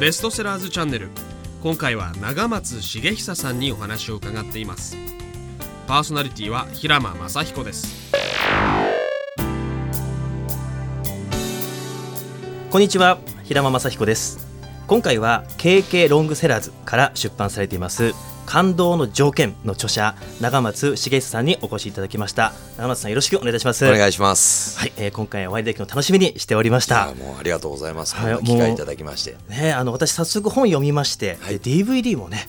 ベストセラーズチャンネル。今回は長松茂久さんにお話を伺っています。パーソナリティは平間雅彦です。こんにちは平間雅彦です。今回は KK ロングセラーズから出版されています感動の条件の著者長松茂久さんにお越しいただきました。長松さんよろしくお願いいたします。お願いします。はい、えー、今回お会いできるの楽しみにしておりました。もうありがとうございます、はい、機会いただきまして。ねあの私早速本読みまして、はい、DVD もね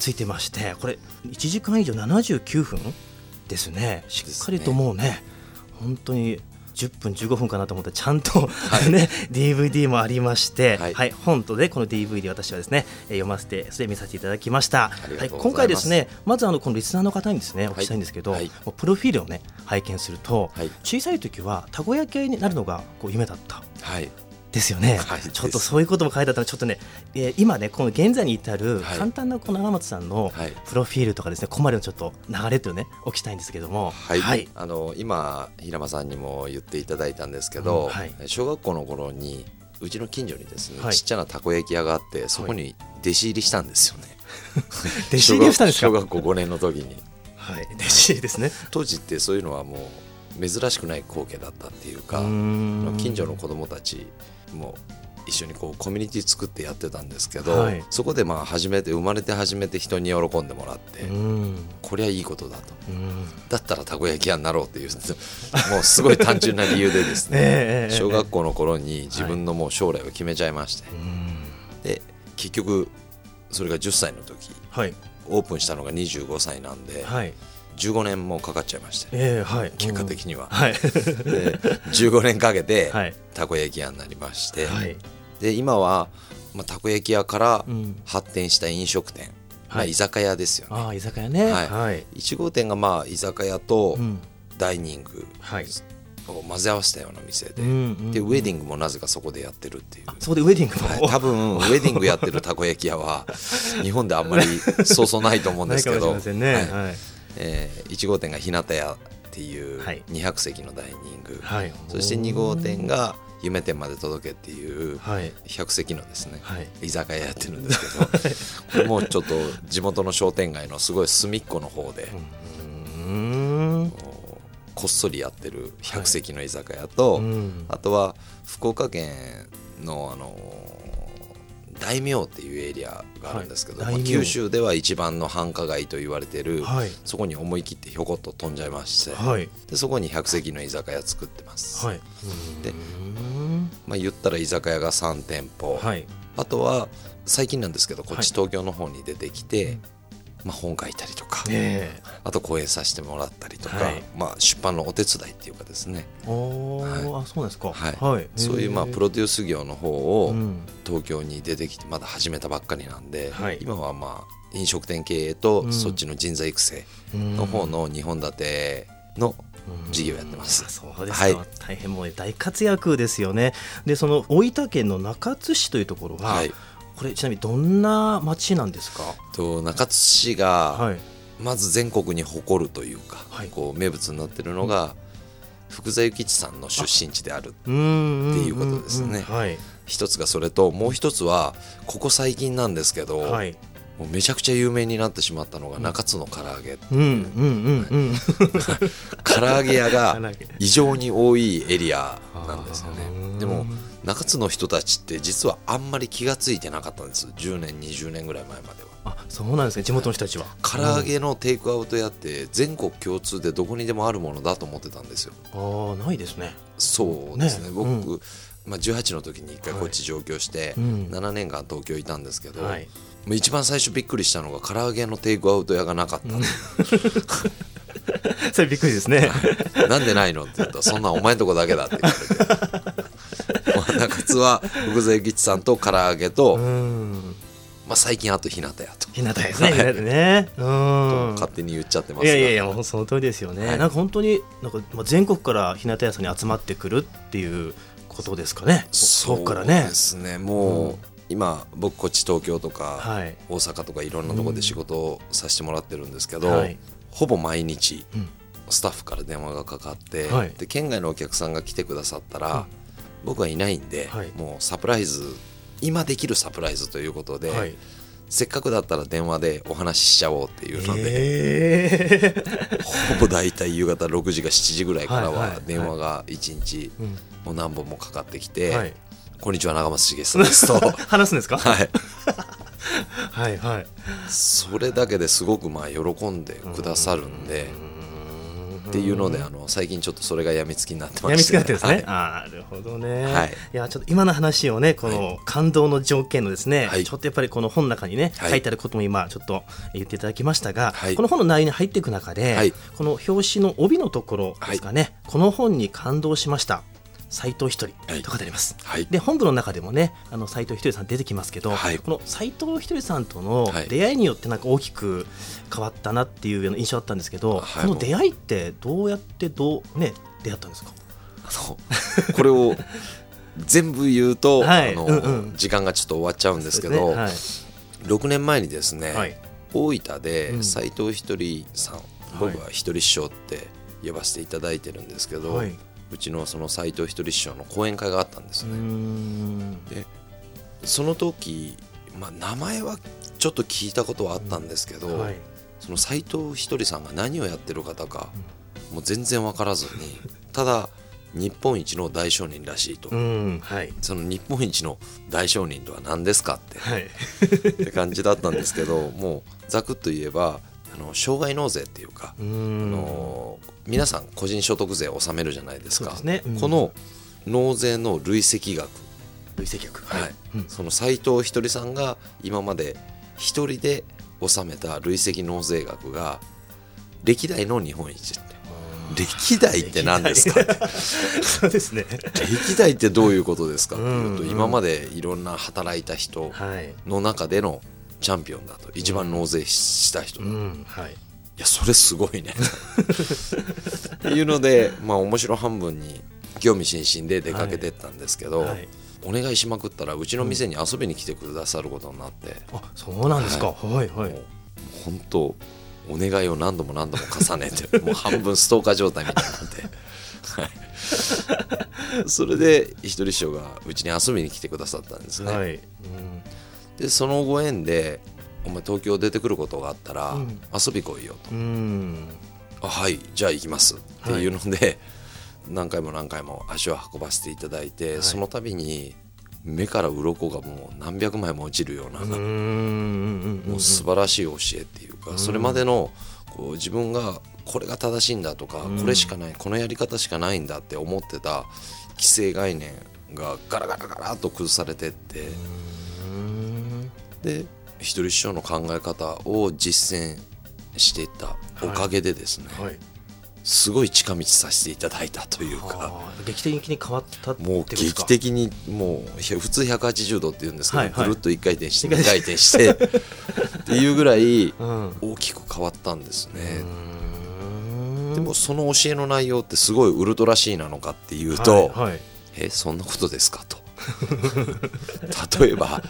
ついてましてこれ1時間以上79分ですね。しっかりともうね、ね、本当に10分15分かなと思ったらちゃんと、はい、ね DVD もありまして、はい、はい、本とでこの DVD 私はですね読ませてそれ見させていただきました。はい、今回ですねまずあのこのリスナーの方にですねお聞きしたいんですけど、はい、プロフィールをね拝見すると、小さい時はたこ焼き屋になるのがこう夢だった。はいですよね、はい、ちょっとそういうことも書いてあったのでちょっとね、えー、今ねこの現在に至る簡単なこの長松さんのプロフィールとかですね、ここまでのちょっと流れというねおきたいんですけども、はい、はい、あの今平間さんにも言っていただいたんですけど、うんはい、小学校の頃にうちの近所にですね、ちっちゃなたこ焼き屋があってそこに弟子入りしたんですよね。弟子入りしたんですか？小学校5年の時に。はい、弟子入りですね。当時ってそういうのはもう珍しくない光景だったっていうか近所の子供たちも一緒にこうコミュニティ作ってやってたんですけど、はい、そこでまあ初めて生まれて初めて人に喜んでもらって、こりゃいいことだと、だったらたこ焼き屋になろうっていう もうすごい単純な理由でですね、小学校の頃に自分のもう将来を決めちゃいまして、で結局それが10歳の時、はい、オープンしたのが25歳なんで。はい15年もかかっちゃいまして、えーはい、結果的には、はい、で15年かけてたこ焼き屋になりまして、はい、で今は、まあ、たこ焼き屋から発展した飲食店、うん、まあ、居酒屋ですよね。あ居酒屋ね、はい。はい、1号店がまあ居酒屋とダイニング、はい。を混ぜ合わせたような店で。うんうんうん、でウェディングもなぜかそこでやってるっていう。そこでウェディングも、はい、多分ウェディングやってるたこ焼き屋は日本であんまりそうそうないと思うんですけど、はい、えー、1号店が日向屋っていう200席のダイニング、はい、そして2号店が夢店まで届けっていう100席のですね、はい、居酒屋やってるんですけど これもちょっと地元の商店街のすごい隅っこの方でこっそりやってる100席の居酒屋と、はい、あとは福岡県のあの大名っていうエリアがあるんですけど、はい。まあ、九州では一番の繁華街と言われてる、はい、そこに思い切ってひょこっと飛んじゃいまして、はい、でそこに100席の居酒屋作ってます、で、まあ、言ったら居酒屋が3店舗、あとは最近なんですけどこっち東京の方に出てきて、まあ、本書いたりとか、えー、あと講演させてもらったりとか、はい、まあ、出版のお手伝いっていうかですね。お、はい、あそうですか、はい。はい、そういうまあプロデュース業の方を東京に出てきてまだ始めたばっかりなんで、はい、今はまあ飲食店経営とそっちの人材育成の方の2本立ての事業やってます。そうですか、はい、大変もう大活躍ですよね。でその大分県の中津市というところが、はい、これちなみにどんな町なんですか？と中津市がまず全国に誇るというか、はい、こう名物になってるのが、福沢諭吉さんの出身地であるっていうことですね。一つがそれともう一つはここ最近なんですけど、はい、もうめちゃくちゃ有名になってしまったのが中津の唐揚げ唐揚げ屋が 異常に多いエリアなんですよね。でも中津の人たちって実はあんまり気が付いてなかったんです。10年20年ぐらい前までは。あそうなんですね地元の人たちは。唐揚げのテイクアウト屋って全国共通でどこにでもあるものだと思ってたんですよ。ああないですね。そうですね、ね、僕、うん、まあ、18の時に一回こっち上京して、はい、7年間東京いたんですけど、はい、もう一番最初びっくりしたのが唐揚げのテイクアウト屋がなかった、うん。それびっくりですね。なんでないのって言うと、そんなお前んとこだけだって言われて。中津は福沢諭吉さんと唐揚げと、まあ、最近あと日向屋と。日向屋ですね、はい、ね。うん。勝手に言っちゃってますいやいやいやもうその通りですよね、はい、なんか本当になんか、まあ、全国から日向屋さんに集まってくるっていうことですかね。そうからね。ですね。もう、うん、今僕こっち東京とか、はい、大阪とかいろんなところで仕事をさせてもらってるんですけど、うん、ほぼ毎日、うん、スタッフから電話がかかって、で県外のお客さんが来てくださったら、僕はいないんで、はい、もうサプライズ今できるサプライズということで、はい、せっかくだったら電話でお話ししちゃおうっていうので、え。ー、ほぼ大体夕方6時か7時ぐらいからは電話が1日もう何本もかかってきて「はい、こんにちは長松茂さんです」と。話すんですか、はい、はいはい。それだけですごくまあ喜んでくださるんで。っていうのであの最近ちょっとそれがやみつきになってまして、ね、やみつきになってですね、はい、なるほどね、はい、いやちょっと今の話をねこの感動の条件のですね、はい、ちょっとやっぱりこの本の中にね、書いてあることも今ちょっと言っていただきましたが、この本の内容に入っていく中で、この表紙の帯のところですかね、この本に感動しました斎藤ひとりとあります、はい、で本部の中でもねあの斎藤ひとりさん出てきますけど、はい、この斎藤ひとりさんとの出会いによってなんか大きく変わったなっていう印象あったんですけど、はい、この出会いってどうやってどうね出会ったんですか？あのこれを全部言うと、はい、あの、うんうん、時間がちょっと終わっちゃうんですけど、ね。はい、6年前にですね、はい、大分で斎藤ひとりさん、僕はひとり師匠って呼ばせていただいてるんですけど、うちのその斎藤ひとり師匠の講演会があったんですね。でその時、まあ、名前はちょっと聞いたことはあったんですけど、はい、その斎藤ひとりさんが何をやってる方か、もう全然分からずに ただ日本一の大商人らしいと、はい、その日本一の大商人とは何ですかって、はい、って感じだったんですけどもうざくっと言えばあの障害納税っていうかあの皆さん個人所得税を納めるじゃないですか、ね。うん、この納税の累積額。累積額。はい、うん、その斎藤ひとりさんが今まで一人で納めた累積納税額が歴代の日本一って。歴代って何ですか？そうですね。歴代ってどういうことですかっていうと、今までいろんな働いた人の中でのチャンピオンだと一番納税した人だ。と、うんはい、いやそれすごいね。っていうのでまあ面白半分に興味津々で出かけてったんですけど、はい。はい、お願いしまくったらうちの店に遊びに来てくださることになって、うん、あそうなんですか、はい。はい本当お願いを何度も何度も重ねて もう半分ストーカー状態みたいになって。はい。それで一人師匠がうちに遊びに来てくださったんですね、はい。うん、でそのご縁でお前東京出てくることがあったら遊び来いよと、うん、あはいじゃあ行きます。っていうので、はい、何回も何回も足を運ばせていただいて、はい、その度に目から鱗がもう何百枚も落ちるようなもう素晴らしい教えっていうかそれまでのこう自分がこれが正しいんだとかこれしかないこのやり方しかないんだって思ってた既成概念がガラガラガラっと崩されてって。で一人師匠の考え方を実践していったおかげでですね、はい。はい、すごい近道させていただいたというか劇的に変わったもう劇的にもう普通180度っていうんですけど、はいはい、ぐるっと1回転して2回転。してっていうぐらい大きく変わったんですね。でもその教えの内容ってすごいウルトラシーなのかっていうと、はいはい、えそんなことですかと。例えば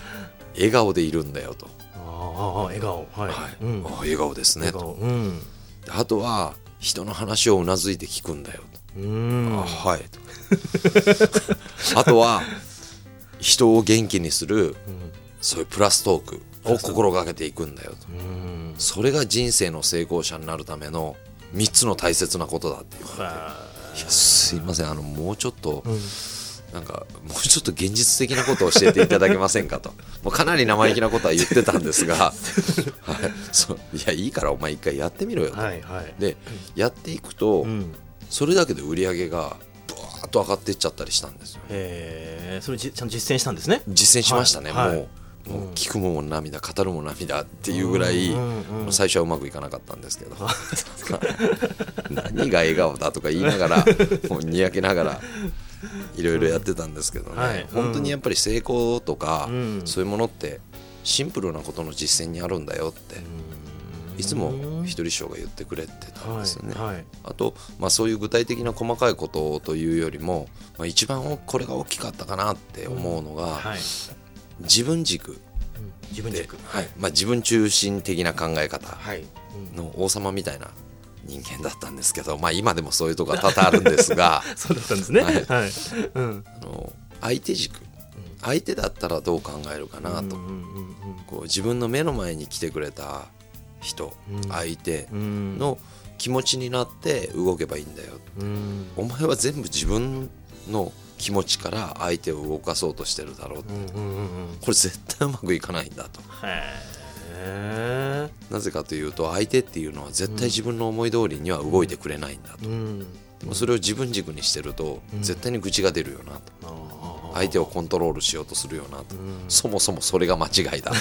笑顔でいるんだよと。ああ笑顔。はい、はい。うん、あ笑顔ですねと、うん、あとは人の話をうなずいて聞くんだよと。うん。あはい。と あとは人を元気にする、うん、そういうプラストークを心がけていくんだよと、それが人生の成功者になるための3つの大切なことだって言われていやすいません。あのもうちょっと、うんなんかもうちょっと現実的なことを教えていただけませんかと。もうかなり生意気なことは言ってたんですが、はい、そういやいいからお前一回やってみろよと、はいはい、でやっていくと、うん、それだけで売り上げがブワーッと上がっていっちゃったりしたんですよ、へえそれちゃんと実践したんですね？実践しましたね、はい、もうもう聞くもん涙語るも涙っていうぐらい、最初はうまくいかなかったんですけど。何が笑顔だとか言いながらもうにやけながら いろいろやってたんですけどね、はい、本当にやっぱり成功とか、そういうものってシンプルなことの実践にあるんだよって。いつも一人称が言ってくれてたんですよね。はい。はい、あと、まあ、そういう具体的な細かいことというよりも、まあ、一番これが大きかったかなって思うのが、うん。はい、自分軸。自分軸、はい。まあ、自分中心的な考え方の王様みたいな人間だったんですけど、まあ、今でもそういうところが多々あるんですが そうだったんですね、はい。はい。うん、あの相手軸。相手だったらどう考えるかなと、こう自分の目の前に来てくれた人、相手の気持ちになって動けばいいんだよ、お前は全部自分の気持ちから相手を動かそうとしてるだろうって、これ絶対うまくいかないんだと。なぜかというと相手っていうのは絶対自分の思い通りには動いてくれないんだと、でもそれを自分軸にしてると絶対に愚痴が出るよなと、相手をコントロールしようとするよなと、そもそもそれが間違いだと。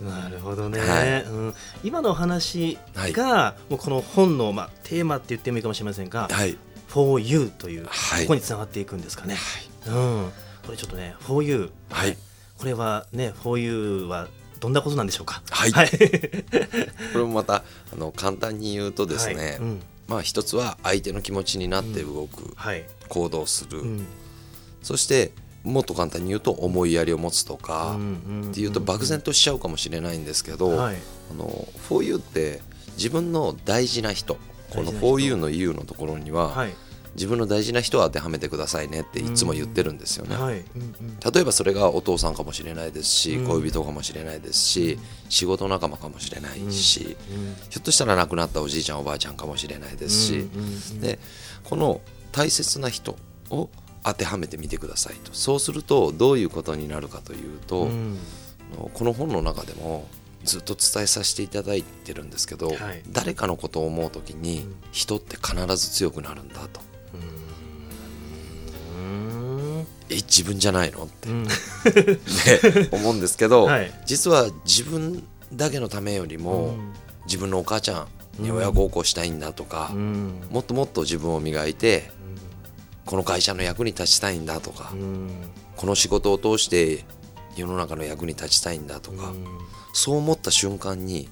なるほどね、はい。うん、今の話が、はい、もうこの本の、まあ、テーマって言ってもいいかもしれませんが「はい、For You」という、はい、ここにつながっていくんですかね、はい。うん、これちょっとね「For You」はいこれはね「For You」はどんなことなんでしょうか？はい。はい、これもまたあの簡単に言うとですね、はい。うん、まあ一つは相手の気持ちになって動く、うん。はい、行動する、うん、そしてもっと簡単に言うと思いやりを持つとか、っていうと漠然としちゃうかもしれないんですけど、はい、あの For You って自分の大事な人この For You の You のところには、はい、自分の大事な人を当てはめてくださいねっていつも言ってるんですよね、例えばそれがお父さんかもしれないですし、恋人かもしれないですし、仕事仲間かもしれないし、ひょっとしたら亡くなったおじいちゃんおばあちゃんかもしれないですし、でこの大切な人を当てはめてみてくださいと。そうするとどういうことになるかというと、この本の中でもずっと伝えさせていただいてるんですけど、はい、誰かのことを思う時に人って必ず強くなるんだと。え自分じゃないの？って、うん、ね、思うんですけど、はい、実は自分だけのためよりも、うん、自分のお母ちゃんに親孝行したいんだとか、うん、もっともっと自分を磨いて、この会社の役に立ちたいんだとか、この仕事を通して世の中の役に立ちたいんだとか、そう思った瞬間に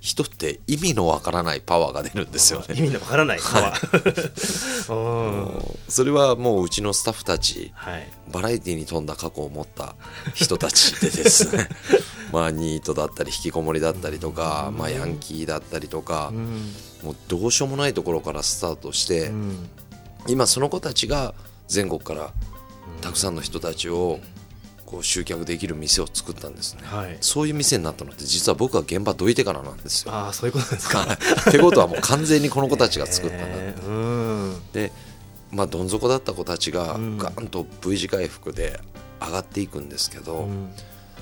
人って意味のわからないパワーが出るんですよね。意味のわからない。パワー、それはもううちのスタッフたち、はい、バラエティーに富んだ過去を持った人たちでですね。まあニートだったり引きこもりだったりとか、まあ、ヤンキーだったりとか、もうどうしようもないところからスタートして、今その子たちが全国からたくさんの人たちをこう集客できる店を作ったんですね、はい、そういう店になったのって実は僕は現場どいてからなんですよ。あそういうことですか。ってことはもう完全にこの子たちが作ったんだって。えー、でまあどん底だった子たちがガンと V 字回復で上がっていくんですけど、うん、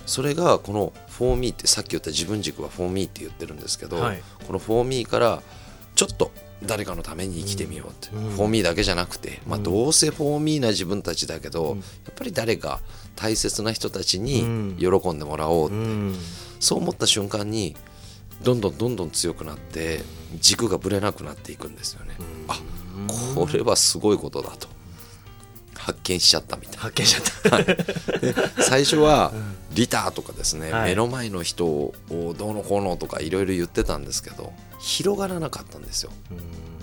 それがこの「フォーミーってさっき言った自分軸は「フォーミーって言ってるんですけど、はい、この「フォーミーからちょっと誰かのために生きてみようって、う。ん、フォーミーだけじゃなくて、まあ、どうせフォーミーな自分たちだけど、うん、やっぱり誰か大切な人たちに喜んでもらおうって、うん、そう思った瞬間にどんどんどんどん強くなって軸がぶれなくなっていくんですよね。あこれはすごいことだと。発見しちゃったみたいな。発見しちゃった、はい、最初はリターとかですね、はい、目の前の人をどうのこうのとかいろいろ言ってたんですけど広がらなかったんですよ。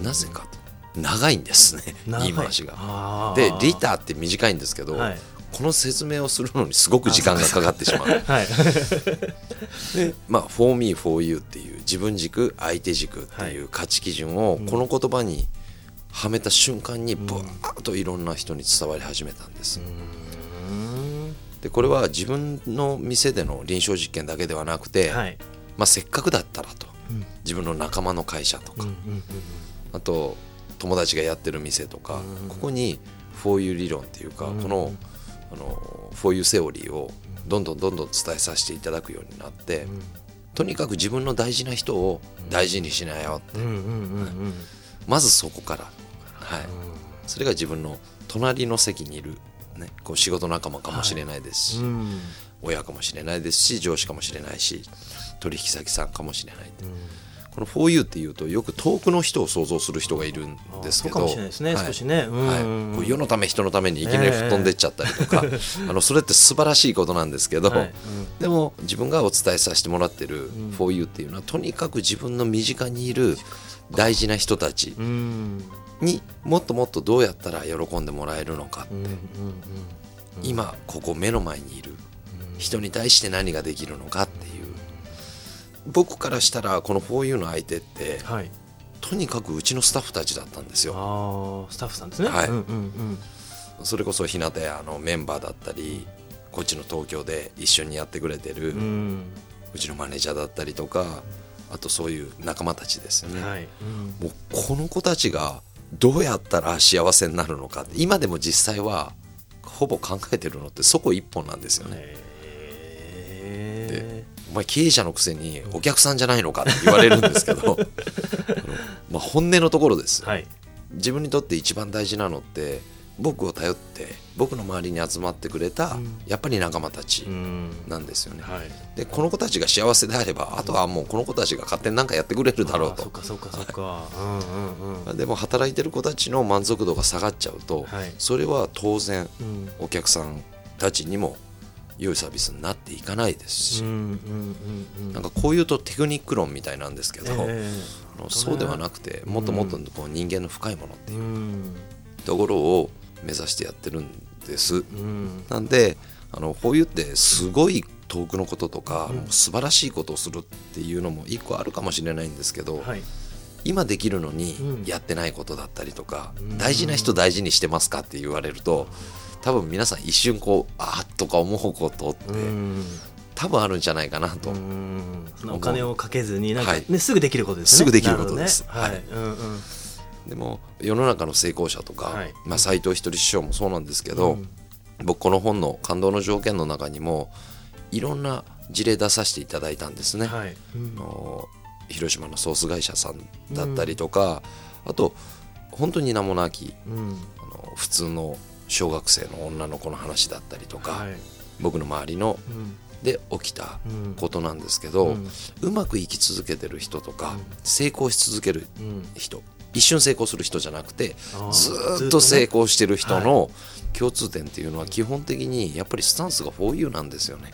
なぜかと。長いんですね言い回しが。でリターって短いんですけど、はい、この説明をするのにすごく時間がかかってしまう。はい、でまあ「for me for you」っていう自分軸相手軸っていう価値基準をこの言葉に、はめた瞬間にブワーッといろんな人に伝わり始めたんです。でこれは自分の店での臨床実験だけではなくて、はい、まあ、せっかくだったらと、うん、自分の仲間の会社とか、あと友達がやってる店とか、ここに「フォーユー理論っていうか、このあのフォーユーセオリーをどんどんどんどん伝えさせていただくようになって、とにかく自分の大事な人を大事にしなよって、まずそこから。はい、それが自分の隣の席にいる、ね、こう仕事仲間かもしれないですし、はい親かもしれないですし上司かもしれないし取引先さんかもしれない、この 4U っていうとよく遠くの人を想像する人がいるんですけど。世のため人のためにいきなり吹っ飛んでっちゃったりとか、えー、あのそれって素晴らしいことなんですけど、はい。うん、でも自分がお伝えさせてもらってる 4U っていうのはとにかく自分の身近にいる大事な人たちにもっともっとどうやったら喜んでもらえるのかって、今ここ目の前にいる。人に対して何ができるのかっていう僕からしたらこの 4U の相手って、はい、とにかくうちのスタッフたちだったんですよ。あスタッフさんですね、はい、うんうんうん、それこそ日向屋のメンバーだったりこっちの東京で一緒にやってくれてる、うちのマネージャーだったりとかあとそういう仲間たちですよね、はい。もうこの子たちがどうやったら幸せになるのか今でも実際はほぼ考えてるのってそこ一本なんですよね。でお前経営者のくせにお客さんじゃないのかって言われるんですけど まあ本音のところです、はい、自分にとって一番大事なのって僕を頼って僕の周りに集まってくれた、やっぱり仲間たちなんですよね、はい、でこの子たちが幸せであればあとはもうこの子たちが勝手に何かやってくれるだろうと。でも働いてる子たちの満足度が下がっちゃうと、はい、それは当然、お客さんたちにも良いサービスになっていかないですし、なんかこういうとテクニック論みたいなんですけど、えー、そうではなくてもっともっとこう人間の深いものっていうところを目指してやってるんです。うん、なんであのこう言ってすごい遠くのこととか、うん、素晴らしいことをするっていうのも一個あるかもしれないんですけど、はい、今できるのにやってないことだったりとか、うん、大事な人大事にしてますかって言われると多分皆さん一瞬こうあっとか思うことって、多分あるんじゃないかなと。お金をかけずになんかね、はい、すぐできることですね。すぐできることです、ね、はい、うんうん。でも世の中の成功者とか、はい。まあ、斉藤ひとり師匠もそうなんですけど、うん、僕この本の感動の条件の中にもいろんな事例出させていただいたんですね。はい。うん、の広島のソース会社さんだったりとか、うん、あと本当に名もなき、うん、あの普通の小学生の女の子の話だったりとか、はい、僕の周りの、で起きたことなんですけど、うまく生き続けてる人とか、成功し続ける人一瞬成功する人じゃなくてずっと成功してる人の共通点っていうのは基本的にやっぱりスタンスが 4U なんですよね。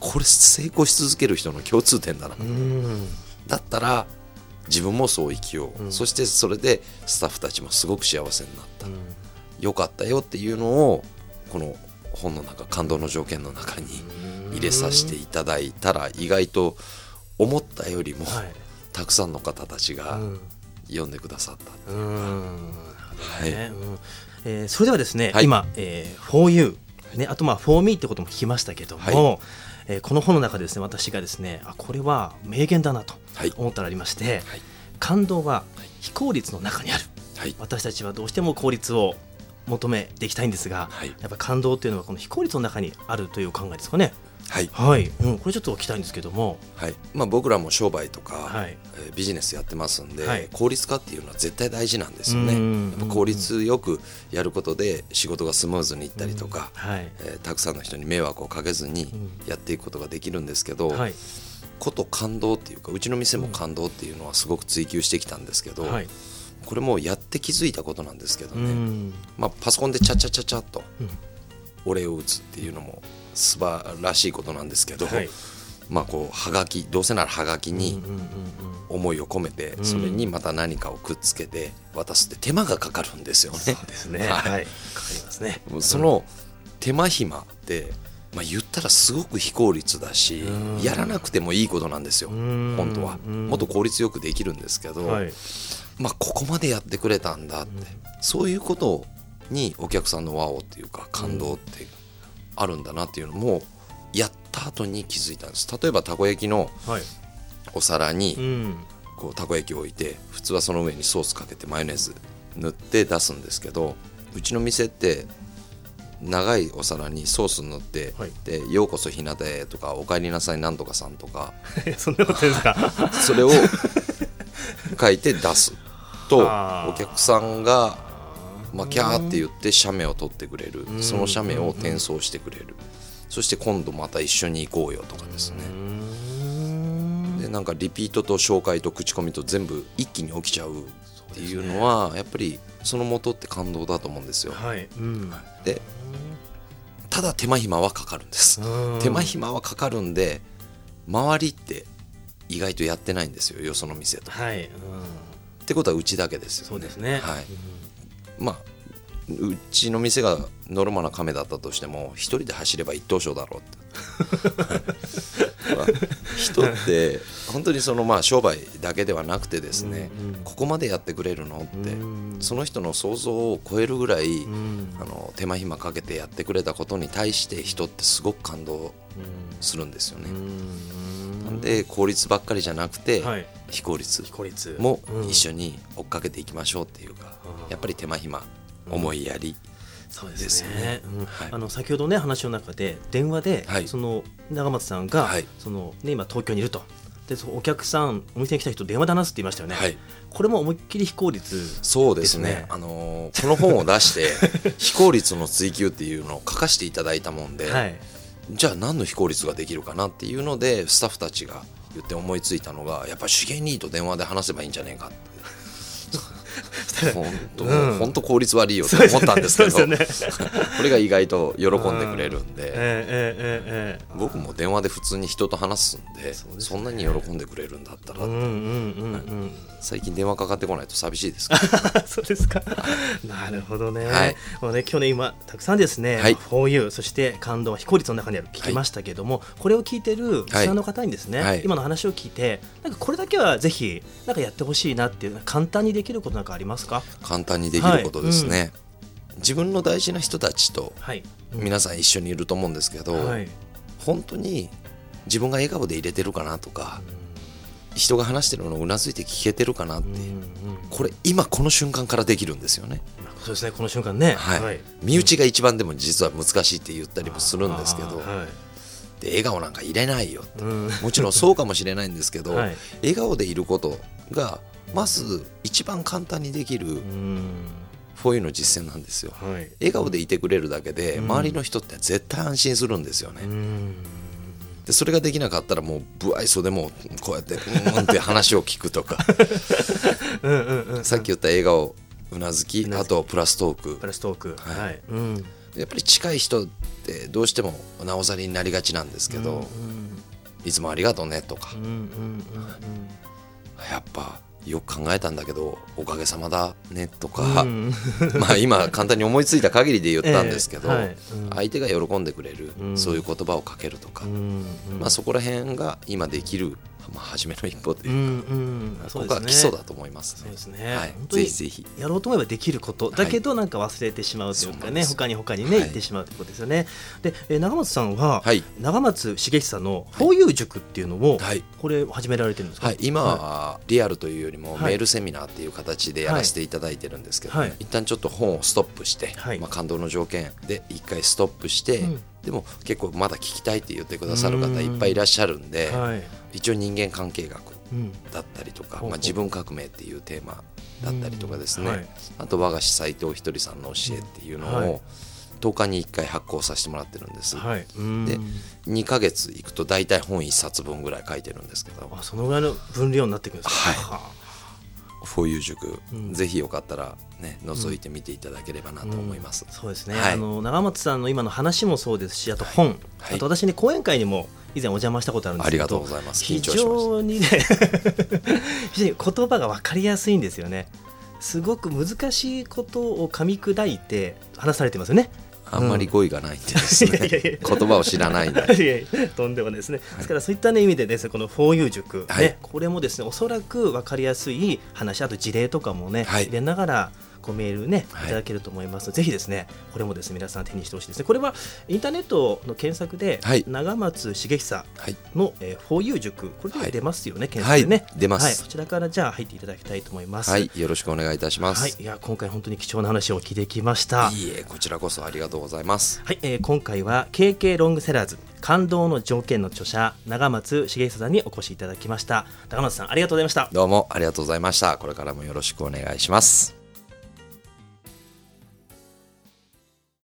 これ成功し続ける人の共通点だな。だったら自分もそう生きよう、うん、そしてそれでスタッフたちもすごく幸せになった、うん、よかったよっていうのをこの本の中感動の条件の中に入れさせていただいたら意外と思ったよりも、はい。たくさんの方たちが読んでくださったっていうか、はい。うん。えー、それではですね、はい、今、えー、4U、ね、あとまあ 4Me ってことも聞きましたけども、はい、えー、この本の中でですね私がですねあこれは名言だなと思ったらありまして、はい、感動は非効率の中にある、はい、私たちはどうしても効率を求めていきたいんですが、はい、やっぱ感動っていうのはこの非効率の中にあるという考えですかね。はい、はい、うん、これちょっと聞きたいんですけども、はい。まあ、僕らも商売とか、はい、えー、ビジネスやってますんで、はい、効率化っていうのは絶対大事なんですよね。やっぱ効率よくやることで仕事がスムーズにいったりとか、はい。えー、たくさんの人に迷惑をかけずにやっていくことができるんですけど、はい、こと感動っていうかうちの店も感動っていうのはすごく追求してきたんですけど、はい、これもやって気づいたことなんですけどね、まあ、パソコンでチャチャチャチャっとお礼を打つっていうのも素晴らしいことなんですけど、はい、まあこうはがきどうせならはがきに思いを込めてそれにまた何かをくっつけて渡すって手間がかかるんですよね。そうですね、はい、かかりますね。その手間暇ってまあ、言ったらすごく非効率だしやらなくてもいいことなんですよ本当は。もっと効率よくできるんですけど、はい、まあ、ここまでやってくれたんだって、そういうことにお客さんのワオっていうか感動ってあるんだなっていうのもやった後に気づいたんです。例えばたこ焼きのお皿にこうたこ焼きを置いて普通はその上にソースかけてマヨネーズ塗って出すんですけどうちの店って長いお皿にソース塗って、はい、で「ようこそ日向へ」とか「おかえりなさいなんとかさん」とか そんなことですか？それを書いて出すと お客さんがまあ、キャーって言って写メを撮ってくれる。その写メを転送してくれる。そして今度また一緒に行こうよとかですね。でなんかリピートと紹介と口コミと全部一気に起きちゃうっていうのはやっぱりその元って感動だと思うんですよ。はい。うん、でただ手間暇はかかるんです。手間暇はかかるんで周りって意外とやってないんですよよその店と。はい、うん、ってことはうちだけですよね。そうですね、はい、まあうちの店がノルマな亀だったとしても一人で走れば一等賞だろうって。人って本当にそのまあ商売だけではなくてですね、うんうん、ここまでやってくれるのって、その人の想像を超えるぐらい、あの手間暇かけてやってくれたことに対して人ってすごく感動するんですよね。なんで効率ばっかりじゃなくて、はい、非効率も一緒に追っかけていきましょうっていうか、やっぱり手間暇思いやり、そうですね、うん。はい、あの先ほどね話の中で電話で、はい、その長松さんが、はい、そのね、今東京にいると。でそのお客さんお店に来た人電話で話すって言いましたよね、これも思いっきり非効率、ね、そうですね。あのー、この本を出して 非効率の追求っていうのを書かせていただいたもんで、じゃあ何の非効率ができるかなっていうのでスタッフたちが言って思いついたのがやっぱり資源ニーと電話で話せばいいんじゃねえかっ本当、うん、本当効率悪いよと思ったんですけど、ね、これが意外と喜んでくれるんで、えー、僕も電話で普通に人と話すんでそんなに喜んでくれるんだったら。って、最近電話かかってこないと寂しいです。そうですか。なるほどね,、はい、もうね今日ね今たくさんですね「はい、4U」そして「感動は非効率の中にある」聞きましたけども、はい、これを聞いてるリスナーの方にですね、はい、今の話を聞いてなんかこれだけはぜひなんかやってほしいなっていう簡単にできることなんかあります？か？簡単にできることですね、はい。うん、自分の大事な人たちと皆さん一緒にいると思うんですけど、はい、本当に自分が笑顔で入れてるかなとか、うん、人が話してるのをうなずいて聞けてるかなって、うんうん、これ今この瞬間からできるんですよね。そうですねこの瞬間ね、はい、はい、身内が一番でも実は難しいって言ったりもするんですけど、で笑顔なんか入れないよって、もちろんそうかもしれないんですけど、はい、笑顔でいることがまず一番簡単にできるフォーユの実践なんですよ、はい、笑顔でいてくれるだけで周りの人って絶対安心するんですよね、でそれができなかったらもう不愛想でもこうやってうんって話を聞くとか。さっき言った笑顔うなずきあとプラストーク。プラストーク。はい、はい。うん、やっぱり近い人ってどうしてもなおざりになりがちなんですけど、うんうん、いつもありがとうねとか、うんうんうんうん、やっぱよく考えたんだけどおかげさまだねとか、うん、まあ今簡単に思いついた限りで言ったんですけど、えーはい。うん、相手が喜んでくれる、うん、そういう言葉をかけるとか、まあ、そこら辺が今できるまあ、初めの一歩というか、うんうん、ここが基礎だと思います、ね、そうですね、はい、ぜひぜひ。やろうと思えばできることだけどなんか忘れてしまうというかね、はい、他に他にね、はい、行ってしまうということですよね。で、えー、長松さんは、はい、長松茂久の「フォーユー塾」っていうのを、はい、これ始められてるんですか、はい、今はリアルというよりもメールセミナーっていう形でやらせていただいてるんですけど、ね、はい、一旦ちょっと本をストップして、まあ、感動の条件で一回ストップして、うんでも結構まだ聞きたいって言ってくださる方いっぱいいらっしゃるんで、はい、一応人間関係学だったりとか、うん、まあ、自分革命っていうテーマだったりとかですね、はい、あと和菓子斎藤ひとりさんの教えっていうのを、はい。10日に1回発行させてもらってるんです、はい、で2か月いくと大体本1冊分ぐらい書いてるんですけど。あそのぐらいの分量になってくるんですか？はい。フォーユー塾、うん、ぜひよかったらね覗いてみていただければなと思います、うん、そうですね、はい、あの長松さんの今の話もそうですしあと本、はい、あと私ね講演会にも以前お邪魔したことあるんですけど。ありがとうございます。非常にね 非常に言葉が分かりやすいんですよね。すごく難しいことを噛み砕いて話されてますよね。あんまり語彙がないんでですね、うん、言葉を知らないんで。いやいやとんでもないですね、ですからそういった、ね、意味でですねこの 4U 塾、ね、はい、これもですねおそらく分かりやすい話あと事例とかもね、はい、入れながらごメールねい。ただけると思います、はい、ぜひですねこれもですね皆さん手にしてほしいですね。これはインターネットの検索で、はい、長松茂久の、はい。えー、4U 塾。これで出ますよね、検索でね、出ます、はい、こちらからじゃあ入っていただきたいと思います。はい。よろしくお願いいたします、はい、いや今回本当に貴重な話を聞いてきました。いいえこちらこそありがとうございます。はい、えー、今回は KK ロングセラーズ感動の条件の著者長松茂久さんにお越しいただきました。長松さんありがとうございました。どうもありがとうございました。これからもよろしくお願いします